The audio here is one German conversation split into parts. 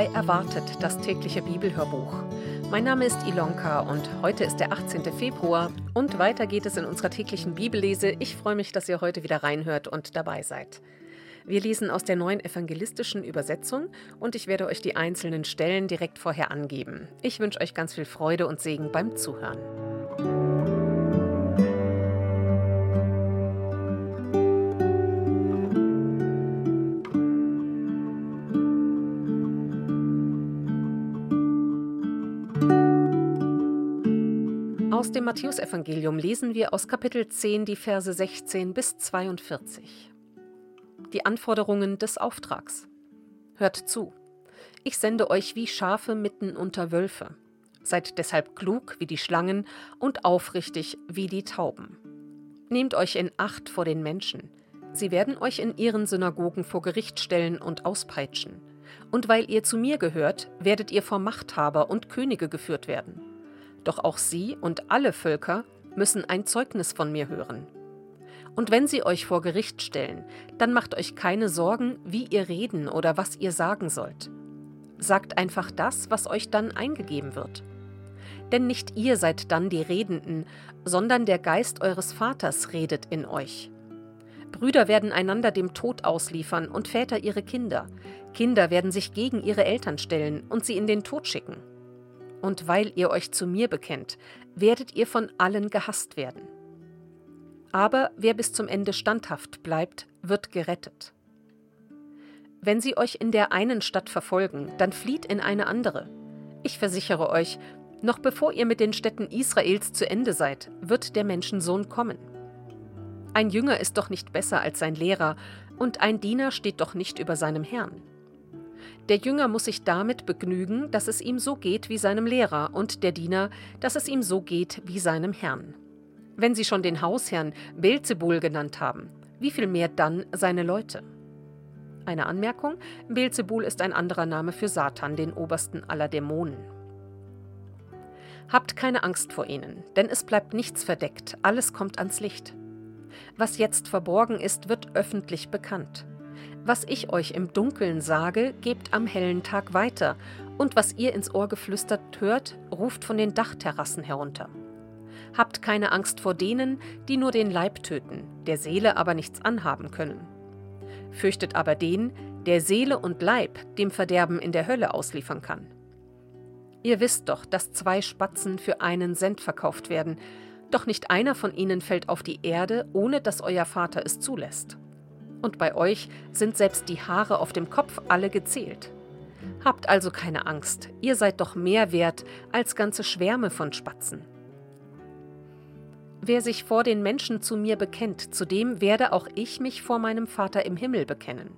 bei Erwartet, das tägliche Bibelhörbuch. Mein Name ist Ilonka und heute ist der 18. Februar und weiter geht es in unserer täglichen Bibellese. Ich freue mich, dass ihr heute wieder reinhört und dabei seid. Wir lesen aus der neuen evangelistischen Übersetzung und ich werde euch die einzelnen Stellen direkt vorher angeben. Ich wünsche euch ganz viel Freude und Segen beim Zuhören. Aus dem Matthäusevangelium lesen wir aus Kapitel 10 die Verse 16 bis 42. Die Anforderungen des Auftrags. Hört zu. Ich sende euch wie Schafe mitten unter Wölfe. Seid deshalb klug wie die Schlangen und aufrichtig wie die Tauben. Nehmt euch in Acht vor den Menschen. Sie werden euch in ihren Synagogen vor Gericht stellen und auspeitschen. Und weil ihr zu mir gehört, werdet ihr vor Machthaber und Könige geführt werden. Doch auch sie und alle Völker müssen ein Zeugnis von mir hören. Und wenn sie euch vor Gericht stellen, dann macht euch keine Sorgen, wie ihr reden oder was ihr sagen sollt. Sagt einfach das, was euch dann eingegeben wird. Denn nicht ihr seid dann die Redenden, sondern der Geist eures Vaters redet in euch. Brüder werden einander dem Tod ausliefern und Väter ihre Kinder. Kinder werden sich gegen ihre Eltern stellen und sie in den Tod schicken und weil ihr euch zu mir bekennt, werdet ihr von allen gehasst werden. Aber wer bis zum Ende standhaft bleibt, wird gerettet. Wenn sie euch in der einen Stadt verfolgen, dann flieht in eine andere. Ich versichere euch, noch bevor ihr mit den Städten Israels zu Ende seid, wird der Menschensohn kommen. Ein Jünger ist doch nicht besser als sein Lehrer, und ein Diener steht doch nicht über seinem Herrn. Der Jünger muss sich damit begnügen, dass es ihm so geht wie seinem Lehrer und der Diener, dass es ihm so geht wie seinem Herrn. Wenn sie schon den Hausherrn Beelzebul genannt haben, wie viel mehr dann seine Leute? Eine Anmerkung: Beelzebul ist ein anderer Name für Satan, den obersten aller Dämonen. Habt keine Angst vor ihnen, denn es bleibt nichts verdeckt, alles kommt ans Licht. Was jetzt verborgen ist, wird öffentlich bekannt. Was ich euch im Dunkeln sage, gebt am hellen Tag weiter, und was ihr ins Ohr geflüstert hört, ruft von den Dachterrassen herunter. Habt keine Angst vor denen, die nur den Leib töten, der Seele aber nichts anhaben können. Fürchtet aber den, der Seele und Leib dem Verderben in der Hölle ausliefern kann. Ihr wisst doch, dass zwei Spatzen für einen Cent verkauft werden, doch nicht einer von ihnen fällt auf die Erde, ohne dass euer Vater es zulässt. Und bei euch sind selbst die Haare auf dem Kopf alle gezählt. Habt also keine Angst, ihr seid doch mehr wert als ganze Schwärme von Spatzen. Wer sich vor den Menschen zu mir bekennt, zu dem werde auch ich mich vor meinem Vater im Himmel bekennen.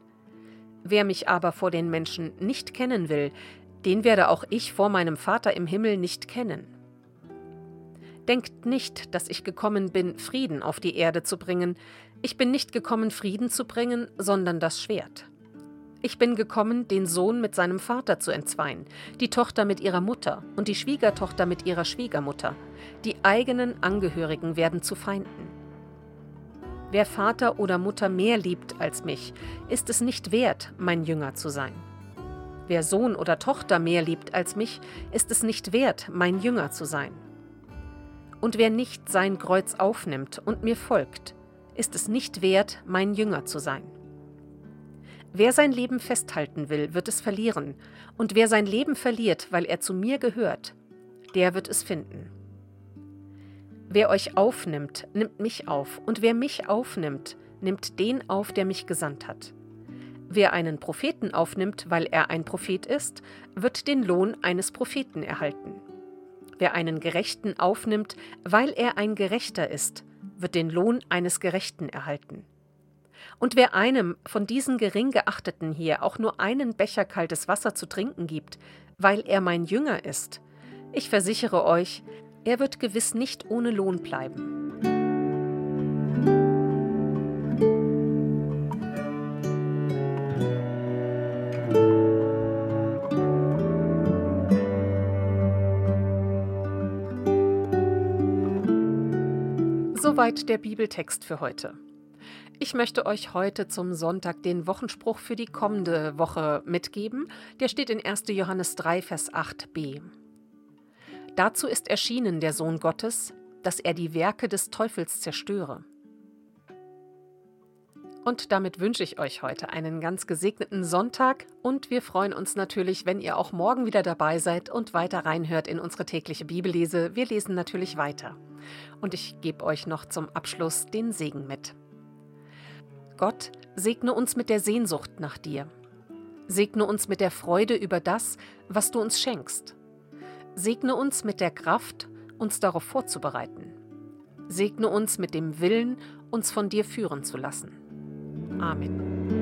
Wer mich aber vor den Menschen nicht kennen will, den werde auch ich vor meinem Vater im Himmel nicht kennen. Denkt nicht, dass ich gekommen bin, Frieden auf die Erde zu bringen. Ich bin nicht gekommen, Frieden zu bringen, sondern das Schwert. Ich bin gekommen, den Sohn mit seinem Vater zu entzweien, die Tochter mit ihrer Mutter und die Schwiegertochter mit ihrer Schwiegermutter. Die eigenen Angehörigen werden zu Feinden. Wer Vater oder Mutter mehr liebt als mich, ist es nicht wert, mein Jünger zu sein. Wer Sohn oder Tochter mehr liebt als mich, ist es nicht wert, mein Jünger zu sein. Und wer nicht sein Kreuz aufnimmt und mir folgt, ist es nicht wert, mein Jünger zu sein. Wer sein Leben festhalten will, wird es verlieren, und wer sein Leben verliert, weil er zu mir gehört, der wird es finden. Wer euch aufnimmt, nimmt mich auf, und wer mich aufnimmt, nimmt den auf, der mich gesandt hat. Wer einen Propheten aufnimmt, weil er ein Prophet ist, wird den Lohn eines Propheten erhalten. Wer einen Gerechten aufnimmt, weil er ein Gerechter ist, wird den Lohn eines Gerechten erhalten. Und wer einem von diesen gering geachteten hier auch nur einen Becher kaltes Wasser zu trinken gibt, weil er mein Jünger ist, ich versichere euch, er wird gewiss nicht ohne Lohn bleiben. Soweit der Bibeltext für heute. Ich möchte euch heute zum Sonntag den Wochenspruch für die kommende Woche mitgeben. Der steht in 1. Johannes 3, Vers 8b. Dazu ist erschienen der Sohn Gottes, dass er die Werke des Teufels zerstöre. Und damit wünsche ich euch heute einen ganz gesegneten Sonntag und wir freuen uns natürlich, wenn ihr auch morgen wieder dabei seid und weiter reinhört in unsere tägliche Bibellese. Wir lesen natürlich weiter. Und ich gebe euch noch zum Abschluss den Segen mit. Gott, segne uns mit der Sehnsucht nach dir. Segne uns mit der Freude über das, was du uns schenkst. Segne uns mit der Kraft, uns darauf vorzubereiten. Segne uns mit dem Willen, uns von dir führen zu lassen. Amen.